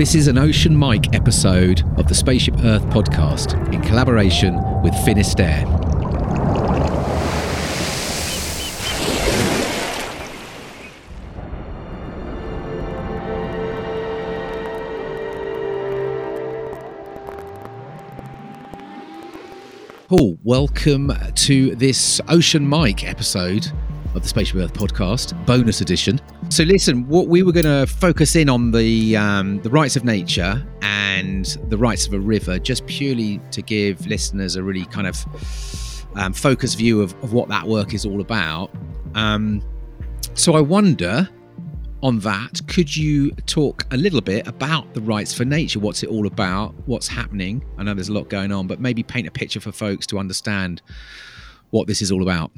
This is an Ocean Mic episode of the Spaceship Earth podcast in collaboration with Finisterre. Paul, welcome to this Ocean Mic episode of the Spaceship Earth podcast, bonus edition. So, listen, what we were going to focus in on the um, the rights of nature and the rights of a river, just purely to give listeners a really kind of um, focused view of, of what that work is all about. Um, so, I wonder on that, could you talk a little bit about the rights for nature? What's it all about? What's happening? I know there's a lot going on, but maybe paint a picture for folks to understand what this is all about.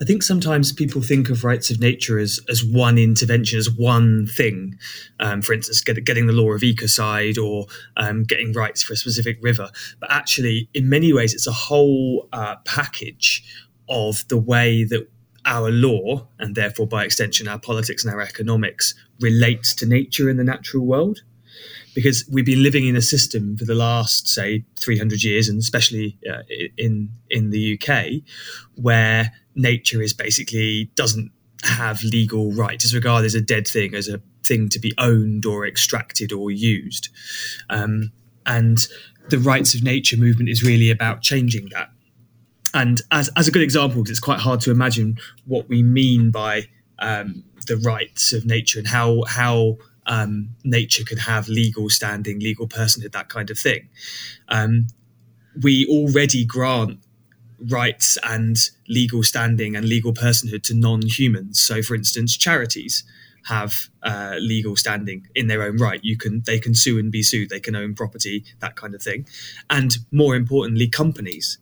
I think sometimes people think of rights of nature as as one intervention, as one thing. Um, for instance, get, getting the law of ecocide or um, getting rights for a specific river. But actually, in many ways, it's a whole uh, package of the way that our law, and therefore by extension our politics and our economics, relates to nature in the natural world because we've been living in a system for the last say 300 years and especially uh, in in the UK where nature is basically doesn't have legal rights is regarded as a dead thing as a thing to be owned or extracted or used. Um, and the rights of nature movement is really about changing that. And as, as a good example because it's quite hard to imagine what we mean by um, the rights of nature and how how um, nature could have legal standing, legal personhood, that kind of thing. Um, we already grant rights and legal standing and legal personhood to non-humans. So, for instance, charities have uh, legal standing in their own right. You can they can sue and be sued. They can own property, that kind of thing. And more importantly, companies.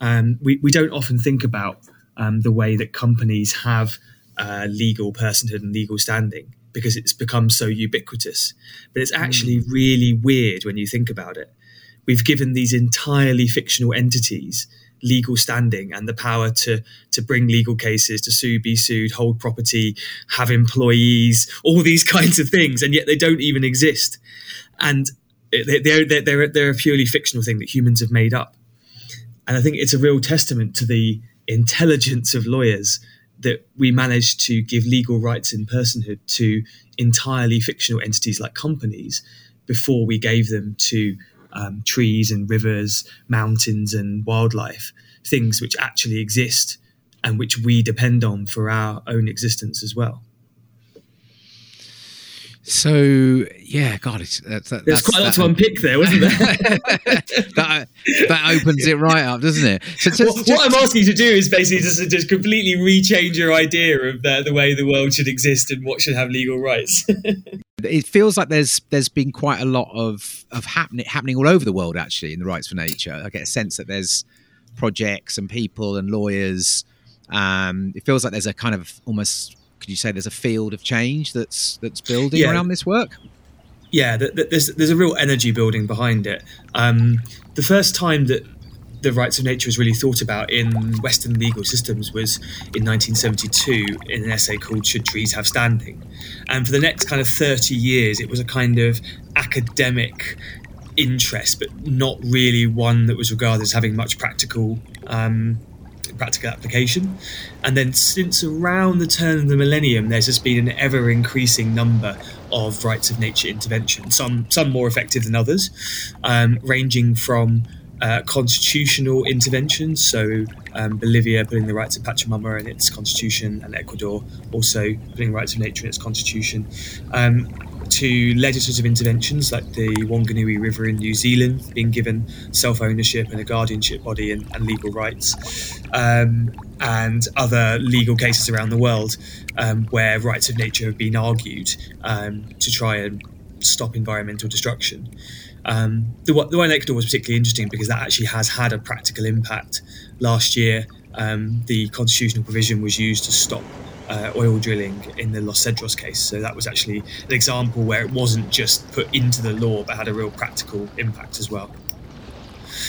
Um, we we don't often think about um, the way that companies have uh, legal personhood and legal standing because it's become so ubiquitous. But it's actually mm. really weird when you think about it. We've given these entirely fictional entities legal standing and the power to to bring legal cases, to sue, be sued, hold property, have employees, all these kinds of things, and yet they don't even exist. And they're they're they're, they're a purely fictional thing that humans have made up. And I think it's a real testament to the intelligence of lawyers that we managed to give legal rights in personhood to entirely fictional entities like companies before we gave them to um, trees and rivers, mountains and wildlife, things which actually exist and which we depend on for our own existence as well. So yeah, God, it's that's, that, there's quite a lot to unpick there, wasn't there? that that opens it right up, doesn't it? So just, what, just, what, I'm asking you to do is basically just, just completely rechange your idea of the, the way the world should exist and what should have legal rights. it feels like there's there's been quite a lot of of happening happening all over the world actually in the rights for nature. I get a sense that there's projects and people and lawyers. Um, it feels like there's a kind of almost could you say there's a field of change that's that's building yeah. around this work? Yeah, there's there's a real energy building behind it. Um, the first time that the rights of nature was really thought about in Western legal systems was in 1972 in an essay called "Should Trees Have Standing?" And for the next kind of 30 years, it was a kind of academic interest, but not really one that was regarded as having much practical um, practical application. And then since around the turn of the millennium, there's just been an ever increasing number of rights of nature intervention, some some more effective than others, um, ranging from uh, constitutional interventions, so um, Bolivia putting the rights of Pachamama in its constitution, and Ecuador also putting rights of nature in its constitution, um, to legislative interventions like the Wanganui River in New Zealand being given self ownership and a guardianship body and, and legal rights, um, and other legal cases around the world um, where rights of nature have been argued um, to try and stop environmental destruction. Um, the, the one in Ecuador was particularly interesting because that actually has had a practical impact. Last year, um, the constitutional provision was used to stop uh, oil drilling in the Los Cedros case. So that was actually an example where it wasn't just put into the law, but had a real practical impact as well.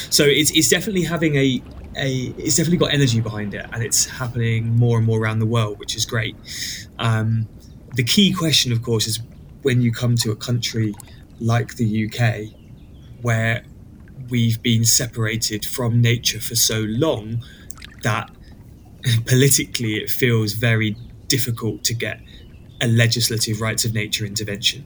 So it's, it's definitely having a, a it's definitely got energy behind it, and it's happening more and more around the world, which is great. Um, the key question, of course, is when you come to a country like the UK, where we've been separated from nature for so long that politically it feels very difficult to get a legislative rights of nature intervention.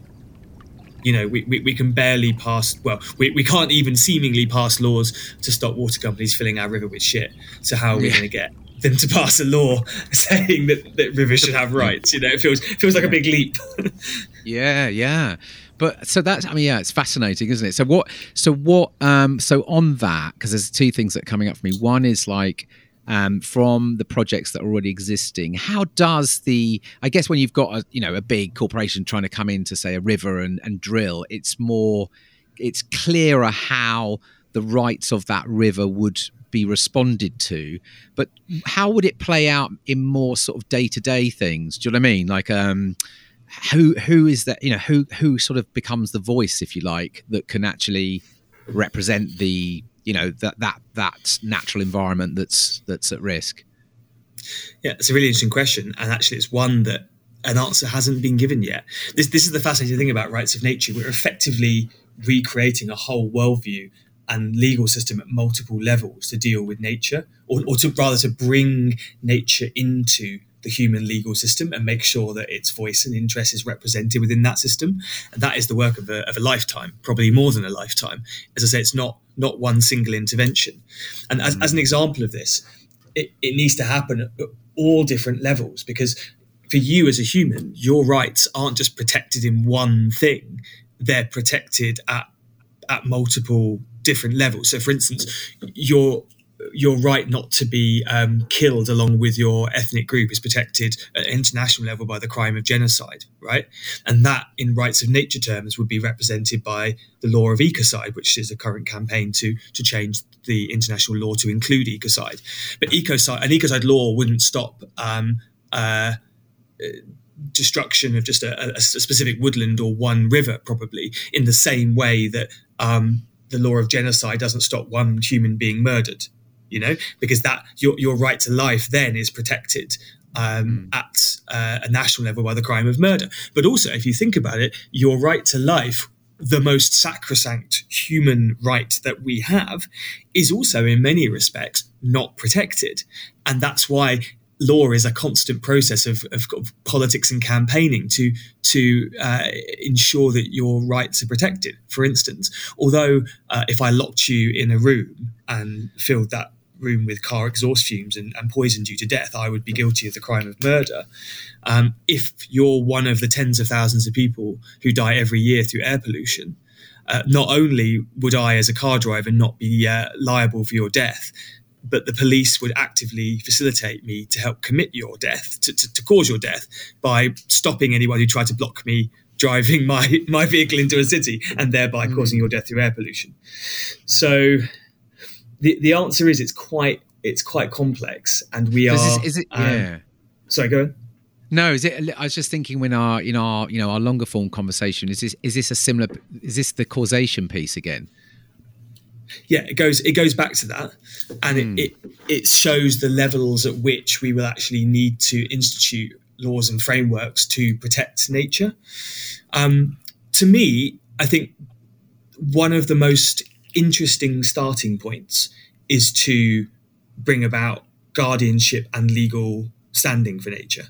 You know, we, we, we can barely pass, well, we, we can't even seemingly pass laws to stop water companies filling our river with shit. So, how are we yeah. going to get them to pass a law saying that, that rivers should have rights? You know, it feels, feels like a big leap. yeah, yeah but so that's i mean yeah it's fascinating isn't it so what so what um so on that because there's two things that are coming up for me one is like um, from the projects that are already existing. How does the I guess when you've got a you know a big corporation trying to come into say a river and, and drill, it's more it's clearer how the rights of that river would be responded to. But how would it play out in more sort of day to day things? Do you know what I mean? Like um who who is that you know who who sort of becomes the voice if you like that can actually represent the you know that that that natural environment that's that's at risk? Yeah it's a really interesting question and actually it's one that an answer hasn't been given yet. This this is the fascinating thing about rights of nature. We're effectively recreating a whole worldview and legal system at multiple levels to deal with nature or, or to rather to bring nature into the human legal system and make sure that its voice and interest is represented within that system. And that is the work of a, of a lifetime, probably more than a lifetime. As I say, it's not not one single intervention. And as, as an mm. example of this, it, it needs to happen at all different levels because for you as a human, your rights aren't just protected in one thing; they're protected at at multiple different levels. So, for instance, your your right not to be um, killed along with your ethnic group is protected at international level by the crime of genocide, right? And that, in rights of nature terms, would be represented by the law of ecocide, which is a current campaign to to change the international law to include ecocide. But ecocide, an ecocide law wouldn't stop. Um, uh, destruction of just a, a, specific woodland or one river, probably in the same way that um, the law of genocide doesn't stop one human being murdered you know, because that your your right to life then is protected um, mm. at uh, a national level by the crime of murder. But also, if you think about it, your right to life, the most sacrosanct human right that we have, is also in many respects not protected, and that's why law is a constant process of, of, of, politics and campaigning to to uh, ensure that your rights are protected. For instance, although uh, if I locked you in a room and filled that room with car exhaust fumes and, and poisoned you to death, I would be guilty of the crime of murder. Um, if you're one of the tens of thousands of people who die every year through air pollution, uh, not only would I, as a car driver, not be uh, liable for your death, but the police would actively facilitate me to help commit your death, to, to, to cause your death, by stopping anyone who tried to block me driving my, my vehicle into a city and thereby mm. causing your death through air pollution. So the, the answer is it's quite it's quite complex, and we are. Is, is it? Um, yeah. Sorry, go on. No, is it? I was just thinking when our in our you know our longer form conversation is this is this a similar is this the causation piece again? Yeah, it goes it goes back to that, and mm. it, it it shows the levels at which we will actually need to institute laws and frameworks to protect nature. Um, to me, I think one of the most interesting starting points is to bring about guardianship and legal standing for nature.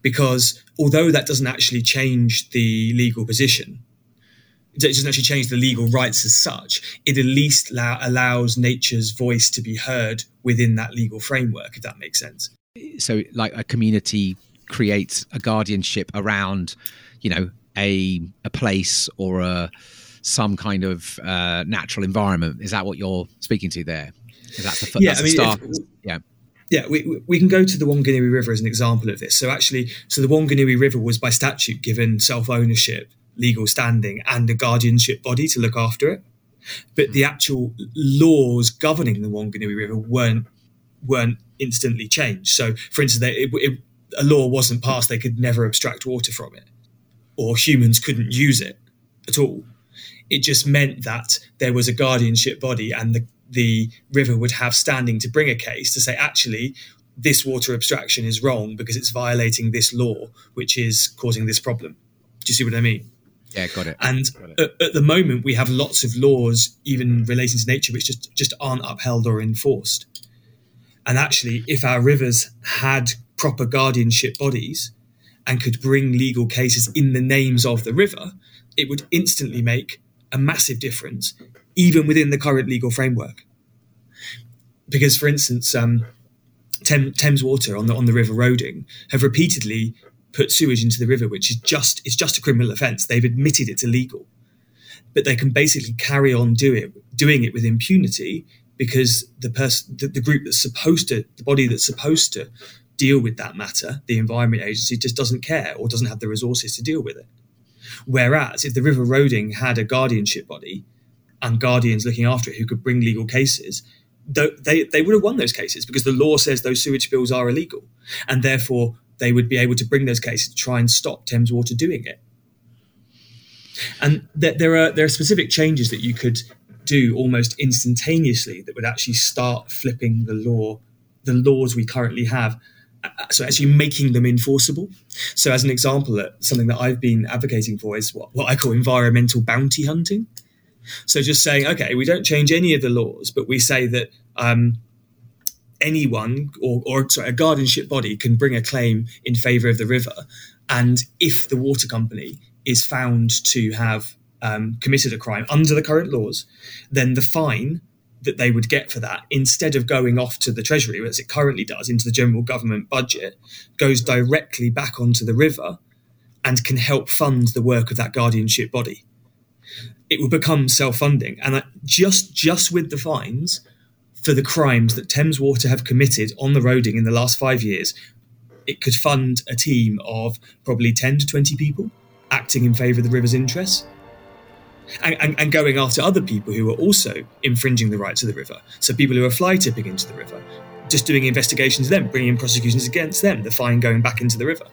Because although that doesn't actually change the legal position, it doesn't actually change the legal rights as such, it at least allow, allows nature's voice to be heard within that legal framework, if that makes sense. So, like a community creates a guardianship around, you know, a a place or a some kind of uh, natural environment. Is that what you're speaking to there? Is that the, yeah, I mean? If, yeah. Yeah, we, we can go to the Wanganui River as an example of this. So actually, so the Wanganui River was by statute given self-ownership, legal standing, and a guardianship body to look after it. But the actual laws governing the Wanganui River weren't weren't instantly changed. So, for instance, they, it, it, a law wasn't passed; they could never abstract water from it, or humans couldn't use it at all. It just meant that there was a guardianship body and the, the river would have standing to bring a case to say, actually, this water abstraction is wrong because it's violating this law, which is causing this problem. Do you see what I mean? Yeah, got it. And got it. At, at, the moment, we have lots of laws, even relating to nature, which just, just aren't upheld or enforced. And actually, if our rivers had proper guardianship bodies and could bring legal cases in the names of the river, it would instantly make a massive difference, even within the current legal framework. Because, for instance, um, Thames Water on the on the River Roding have repeatedly put sewage into the river, which is just it's just a criminal offence. They've admitted it's illegal, but they can basically carry on doing it, doing it with impunity because the person, the, the group that's supposed to, the body that's supposed to deal with that matter, the Environment Agency, just doesn't care or doesn't have the resources to deal with it. Whereas if the River Roding had a guardianship body and guardians looking after it who could bring legal cases, they, they would have won those cases because the law says those sewage spills are illegal. And therefore, they would be able to bring those cases to try and stop Thames Water doing it. And th- there are there are specific changes that you could do almost instantaneously that would actually start flipping the law, the laws we currently have. So actually making them enforceable. So as an example, uh, something that I've been advocating for is what, what I call environmental bounty hunting. So just saying, okay, we don't change any of the laws, but we say that um, anyone or, or sorry, a guardianship body can bring a claim in favour of the river, and if the water company is found to have um, committed a crime under the current laws, then the fine that they would get for that, instead of going off to the Treasury, as it currently does, into the general government budget, goes directly back onto the river and can help fund the work of that guardianship body. It will become self-funding, and just just with the fines, for the crimes that Thames Water have committed on the Roding in the last five years, it could fund a team of probably 10 to 20 people acting in favour of the river's interests. And, and, going after other people who are also infringing the rights of the river. So people who are fly tipping into the river, just doing investigations them, bringing in prosecutions against them, the fine going back into the river.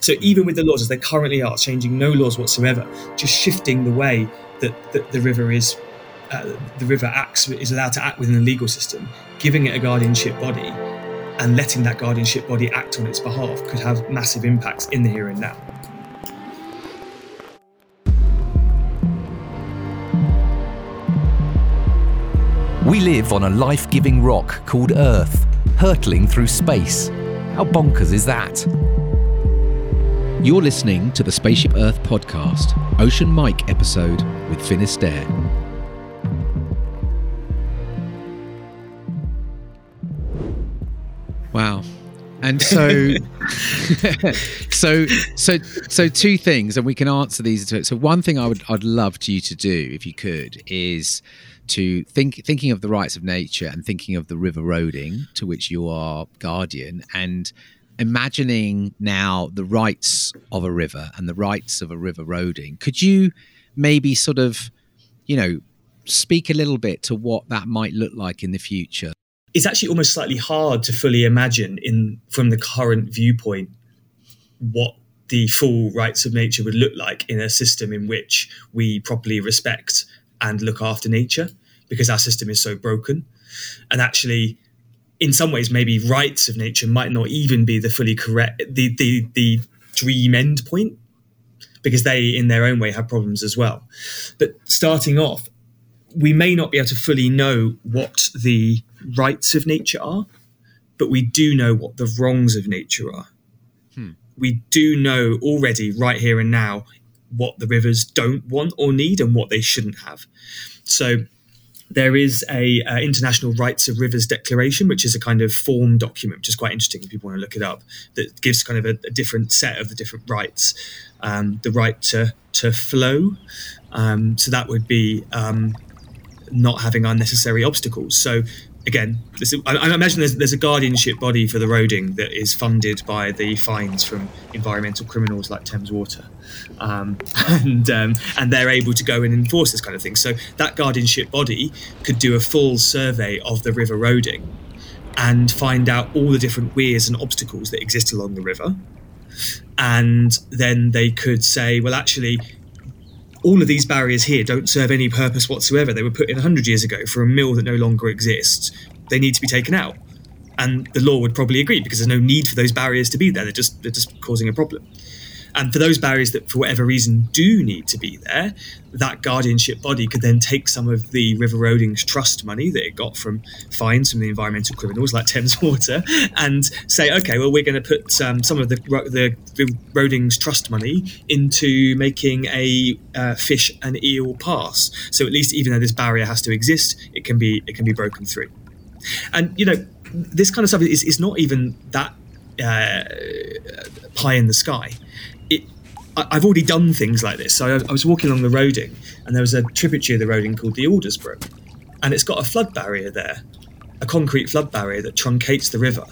So even with the laws as they currently are, changing no laws whatsoever, just shifting the way that, that the river is uh, the river acts is allowed to act within the legal system, giving it a guardianship body and letting that guardianship body act on its behalf could have massive impacts in the here and now. We live on a life giving rock called Earth, hurtling through space. How bonkers is that? You're listening to the Spaceship Earth podcast, Ocean Mic episode with Finisterre. Wow. And so, so, so, so, two things, and we can answer these. So, one thing I would, I'd love you to do, if you could, is to think, thinking of the rights of nature and thinking of the river Roding to which you are guardian, and imagining now the rights of a river and the rights of a river Roding Could you maybe sort of, you know, speak a little bit to what that might look like in the future? it's actually almost slightly hard to fully imagine in from the current viewpoint what the full rights of nature would look like in a system in which we properly respect and look after nature because our system is so broken and actually in some ways maybe rights of nature might not even be the fully correct the the, the dream end point because they in their own way have problems as well but starting off we may not be able to fully know what the rights of nature are, but we do know what the wrongs of nature are. Hmm. We do know already, right here and now, what the rivers don't want or need and what they shouldn't have. So there is a uh, international rights of rivers declaration which is a kind of form document which is quite interesting if people want to look it up that gives kind of a, a different set of the different rights um, the right to to flow um, so that would be um, not having unnecessary obstacles. So again, this, I, I, imagine there's, there's, a guardianship body for the Roding that is funded by the fines from environmental criminals like Thames Water, um, and um, and they're able to go and enforce this kind of thing. So that guardianship body could do a full survey of the river Roding and find out all the different weirs and obstacles that exist along the river. And then they could say, well, actually, all of these barriers here don't serve any purpose whatsoever. They were put in 100 years ago for a mill that no longer exists. They need to be taken out. And the law would probably agree because there's no need for those barriers to be there. They're just, they're just causing a problem. And for those barriers that, for whatever reason, do need to be there, that guardianship body could then take some of the River Rodings trust money that it got from fines from the environmental criminals like Thames Water and say, okay, well, we're going to put um, some of the, the, the Rodings trust money into making a uh, fish and eel pass. So at least, even though this barrier has to exist, it can be it can be broken through. And you know, this kind of stuff is, is not even that uh, pie in the sky. I, have already done things like this. So I, I, was walking along the Roding, and there was a tributary of the Roding called the Aldersbrook, and it's got a flood barrier there, a concrete flood barrier that truncates the river.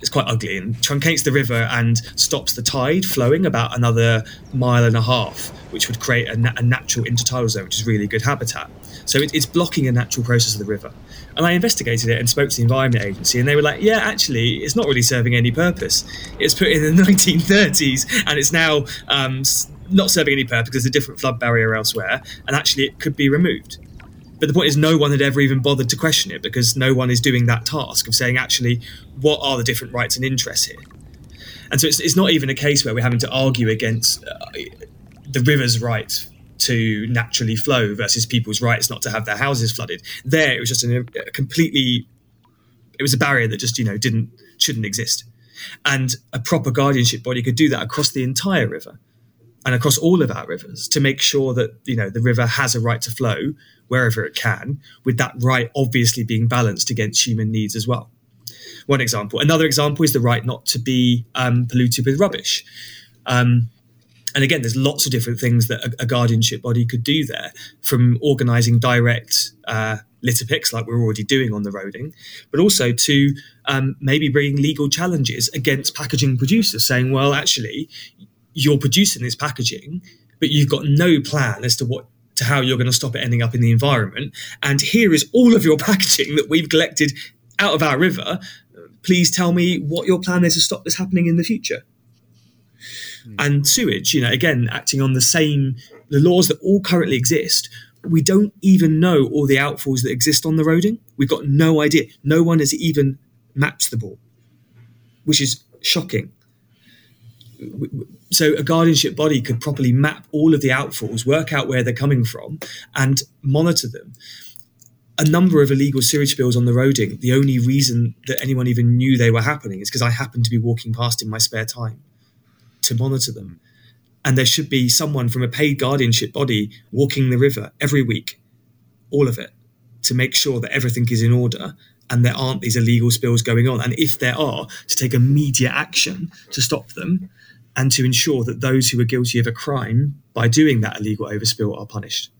It's quite ugly and truncates the river and stops the tide flowing about another mile and a half, which would create a, na- a natural intertidal zone, which is really good habitat. So it, it's blocking a natural process of the river. And I investigated it and spoke to the Environment Agency, and they were like, yeah, actually, it's not really serving any purpose. It's put in the 1930s, and it's now um, not serving any purpose because there's a different flood barrier elsewhere, and actually, it could be removed. But the point is, no one had ever even bothered to question it because no one is doing that task of saying, actually, what are the different rights and interests here? And so it's, it's not even a case where we're having to argue against uh, the river's right to naturally flow versus people's rights not to have their houses flooded. There, it was just a, a completely, it was a barrier that just you know didn't shouldn't exist, and a proper guardianship body could do that across the entire river and across all of our rivers to make sure that you know the river has a right to flow wherever it can, with that right obviously being balanced against human needs as well. One example. Another example is the right not to be um, polluted with rubbish. Um, and again, there's lots of different things that a, a guardianship body could do there, from organising direct uh, litter picks like we're already doing on the Roding, but also to um, maybe bringing legal challenges against packaging producers, saying, well, actually, you're producing this packaging, but you've got no plan as to what to how you're going to stop it ending up in the environment. And here is all of your packaging that we've collected out of our river. Please tell me what your plan is to stop this happening in the future. And sewage, you know, again, acting on the same, the laws that all currently exist, we don't even know all the outfalls that exist on the Roding. We've got no idea. No one has even mapped the ball, which is shocking. So a guardianship body could properly map all of the outfalls, work out where they're coming from, and monitor them. A number of illegal sewage spills on the Roding. The only reason that anyone even knew they were happening is because I happened to be walking past in my spare time to monitor them. And there should be someone from a paid guardianship body walking the river every week, all of it, to make sure that everything is in order and there aren't these illegal spills going on. And if there are, to take immediate action to stop them and to ensure that those who are guilty of a crime by doing that illegal overspill are punished.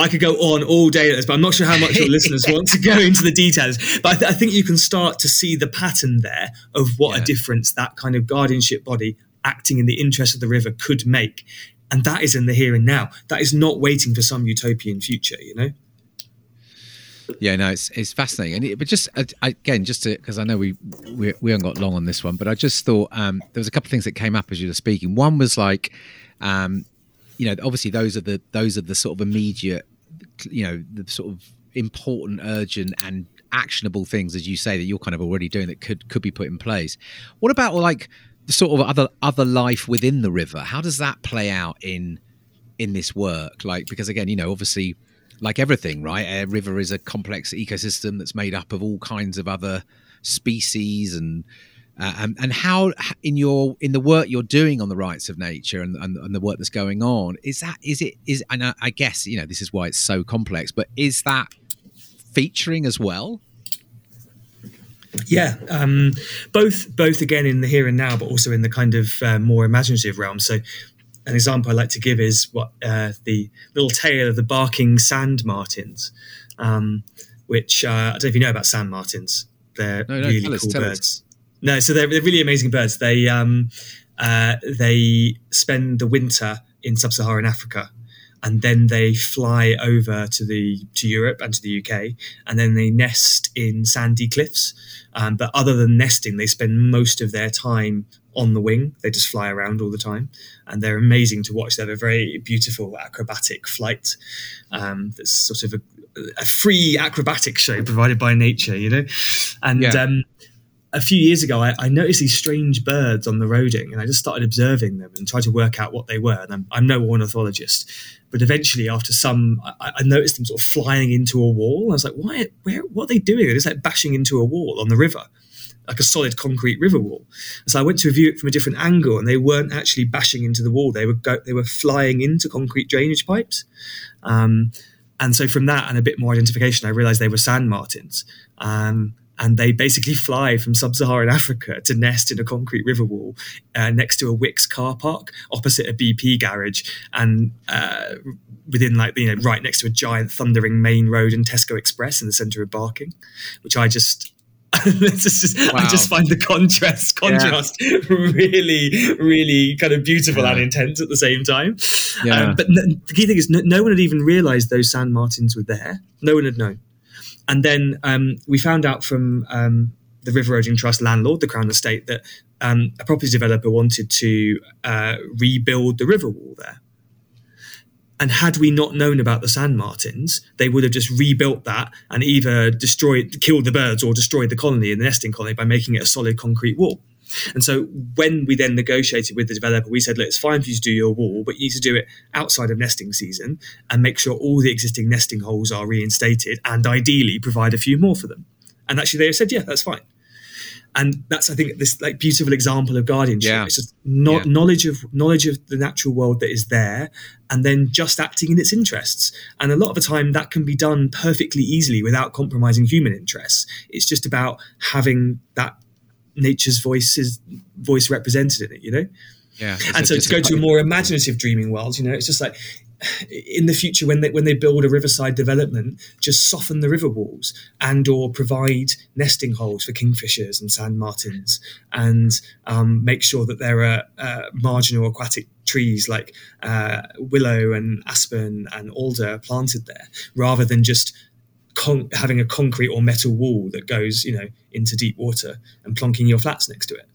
I could go on all day but I'm not sure how much your listeners want to go into the details. But I, th- I, think you can start to see the pattern there of what yeah. a difference that kind of guardianship body acting in the interest of the river could make. And that is in the here and now. That is not waiting for some utopian future, you know? Yeah, no, it's it's fascinating, and it, but just uh, again, just because I know we, we we haven't got long on this one, but I just thought um, there was a couple of things that came up as you were speaking. One was like, um, you know, obviously those are the those are the sort of immediate, you know, the sort of important, urgent, and actionable things, as you say, that you're kind of already doing that could could be put in place. What about like sort of other other life within the river. How does that play out in in this work? Like because again, you know, obviously, like everything, right? A river is a complex ecosystem that's made up of all kinds of other species and. Uh, and, and how in your in the work you're doing on the rights of nature and, and, and the work that's going on is that is it is and I guess you know this is why it's so complex but is that featuring as well yeah, um, both both again in the here and now, but also in the kind of uh, more imaginative realm. So, an example I like to give is what uh, the little tale of the barking sand martins, um, which uh, I don't know if you know about sand martins. They're no, no, really cool us, birds. Us. No, so they're, they're, really amazing birds. They um, uh, they spend the winter in sub-Saharan Africa and then they fly over to the to Europe and to the UK, and then they nest in sandy cliffs. Um, but other than nesting, they spend most of their time on the wing. They just fly around all the time, and they're amazing to watch. They have a very beautiful acrobatic flight. Um, that's sort of a, a, free acrobatic show provided by nature, you know, and. Yeah. Um, a few years ago, I, I, noticed these strange birds on the roding, and I just started observing them and tried to work out what they were. And I'm, I'm no ornithologist, but eventually, after some, I, I, noticed them sort of flying into a wall. I was like, "Why? Where? What are they doing? They're just like bashing into a wall on the river." like a solid concrete river wall. And so I went to view it from a different angle, and they weren't actually bashing into the wall; they were go- they were flying into concrete drainage pipes. Um, and so from that and a bit more identification, I realized they were sand martins. Um, and they basically fly from sub-Saharan Africa to nest in a concrete river wall uh, next to a Wickes car park opposite a BP garage and uh, within like you know right next to a giant thundering main road and Tesco Express in the center of Barking, which I just just, wow. I just find the contrast contrast yeah. really, really kind of beautiful yeah. and intense at the same time. Yeah. Um, but no, the key thing is, no, no, one had even realised those sand martins were there. No one had known. And then um, we found out from um, the River Roding Trust landlord, the Crown Estate, that um, a property developer wanted to uh, rebuild the river wall there. And had we not known about the sand martins, they would have just rebuilt that and either destroyed, killed the birds or destroyed the colony and the nesting colony by making it a solid concrete wall. And so when we then negotiated with the developer, we said, look, it's fine for you to do your wall, but you need to do it outside of nesting season and make sure all the existing nesting holes are reinstated and ideally provide a few more for them. And actually they said, yeah, that's fine and that's I think this like beautiful example of guardianship. Yeah. It's just no- yeah. knowledge of knowledge of the natural world that is there, and then just acting in its interests. And a lot of the time, that can be done perfectly easily without compromising human interests. It's just about having that nature's voice is voice represented in it. You know. Yeah, and so to go to a more imaginative dreaming world, you know, it's just like in the future when they when they build a riverside development just soften the river walls and or provide nesting holes for kingfishers and sand martins and um, make sure that there are uh, marginal aquatic trees like uh, willow and aspen and alder planted there rather than just con- having a concrete or metal wall that goes you know into deep water and plonking your flats next to it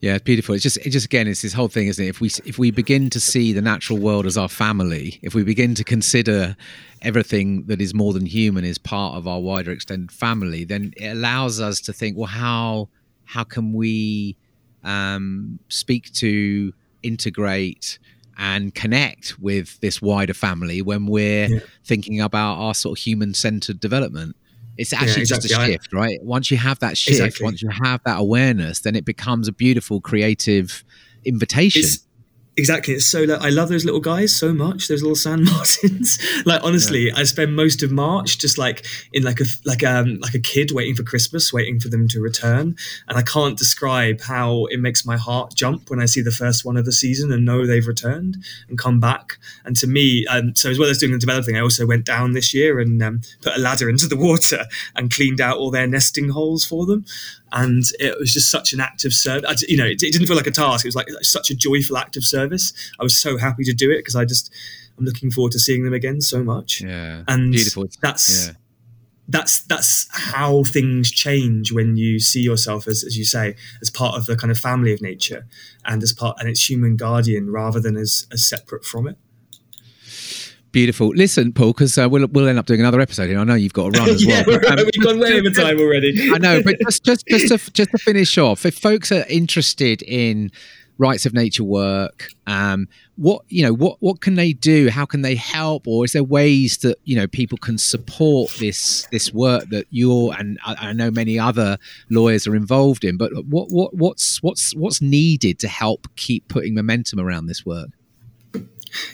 yeah, it's beautiful. It's just, it just again, it's this whole thing, isn't it? If we if we begin to see the natural world as our family, if we begin to consider everything that is more than human is part of our wider extended family, then it allows us to think, well, how how can we um, speak to, integrate, and connect with this wider family when we're yeah. thinking about our sort of human centered development? It's actually yeah, exactly. just a shift, right? Once you have that shift, exactly. once you have that awareness, then it becomes a beautiful creative invitation. It's, Exactly. It's so like I love those little guys so much. Those little sand martins. like honestly, yeah. I spend most of March just like in like a like um like a kid waiting for Christmas, waiting for them to return. And I can't describe how it makes my heart jump when I see the first one of the season and know they've returned and come back. And to me, um, so as well as doing the developing, I also went down this year and um, put a ladder into the water and cleaned out all their nesting holes for them and it was just such an act of service. You know, it, it, didn't feel like a task. It was like such a joyful act of service. I was so happy to do it because I just I'm looking forward to seeing them again so much. Yeah, and beautiful. That's yeah. that's that's how things change when you see yourself as as you say as part of the kind of family of nature and as part and its human guardian rather than as as separate from it. Beautiful. Listen, Paul, because uh, we'll we'll end up doing another episode here. I know you've got to run as yeah, well. um, we've gone way over time already. I know, but just just just to, just to finish off, if folks are interested in rights of nature work, um, what you know, what what can they do? How can they help? Or is there ways that you know people can support this this work that you're and I, I know many other lawyers are involved in? But what what what's what's what's needed to help keep putting momentum around this work?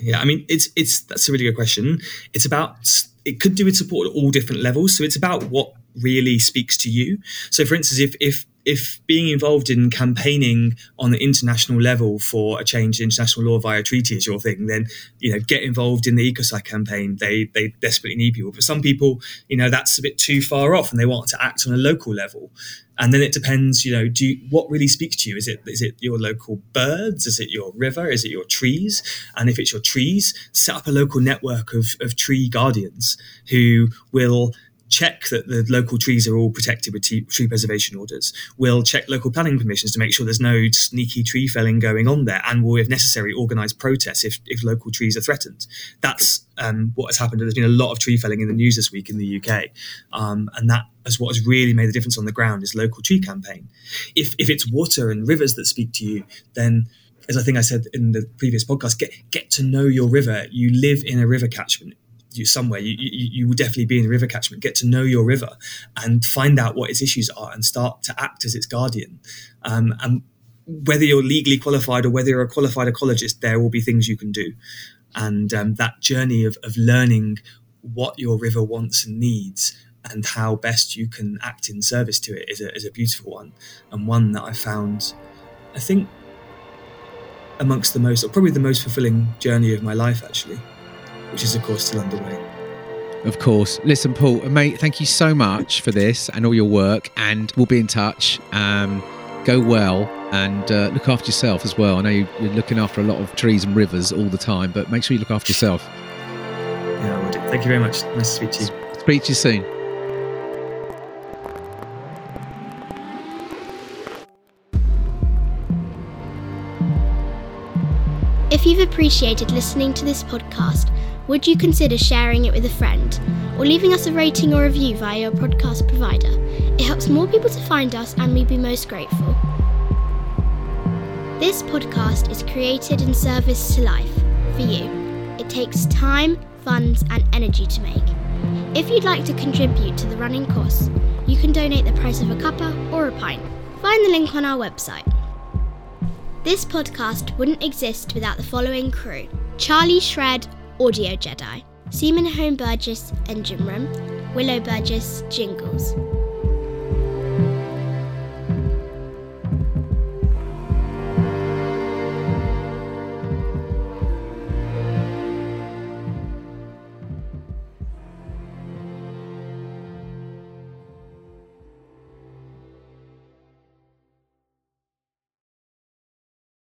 Yeah, I mean, it's it's that's a really good question. It's about it could do with support at all different levels. So it's about what really speaks to you. So, for instance, if if if being involved in campaigning on the international level for a change in international law via treaty is your thing, then you know get involved in the ecocide campaign. They they desperately need people. For some people, you know that's a bit too far off, and they want to act on a local level. And then it depends, you know, do you, what really speaks to you? Is it is it your local birds? Is it your river? Is it your trees? And if it's your trees, set up a local network of, of tree guardians who will check that the local trees are all protected with tree, preservation orders. We'll check local planning permissions to make sure there's no sneaky tree felling going on there, and we'll, if necessary, organise protests if, if local trees are threatened. That's um, what has happened. There's been a lot of tree felling in the news this week in the UK, um, and that is what has really made the difference on the ground is local tree campaign. If if it's water and rivers that speak to you, then as I think I said in the previous podcast, get get to know your river. You live in a river catchment you somewhere, you, you, you will definitely be in the river catchment. Get to know your river and find out what its issues are and start to act as its guardian. Um, and whether you're legally qualified or whether you're a qualified ecologist, there will be things you can do. And um, that journey of, of learning what your river wants and needs and how best you can act in service to it is a, is a beautiful one and one that I found, I think, amongst the most, or probably the most fulfilling journey of my life, actually which is, of course, still underway. Of course. Listen, Paul, mate, thank you so much for this and all your work, and we'll be in touch. Um, go well and uh, look after yourself as well. I know you're looking after a lot of trees and rivers all the time, but make sure you look after yourself. Yeah, I will do. Thank you very much. Nice to speak to you. Speak to you soon. If you've appreciated listening to this podcast, would you consider sharing it with a friend or leaving us a rating or review via your podcast provider? It helps more people to find us and we'd be most grateful. This podcast is created in service to life for you. It takes time, funds, and energy to make. If you'd like to contribute to the running costs, you can donate the price of a cuppa or a pint. Find the link on our website. This podcast wouldn't exist without the following crew Charlie Shred, Audio Jedi, Seaman Home Burgess, Engine Room, Willow Burgess, Jingles,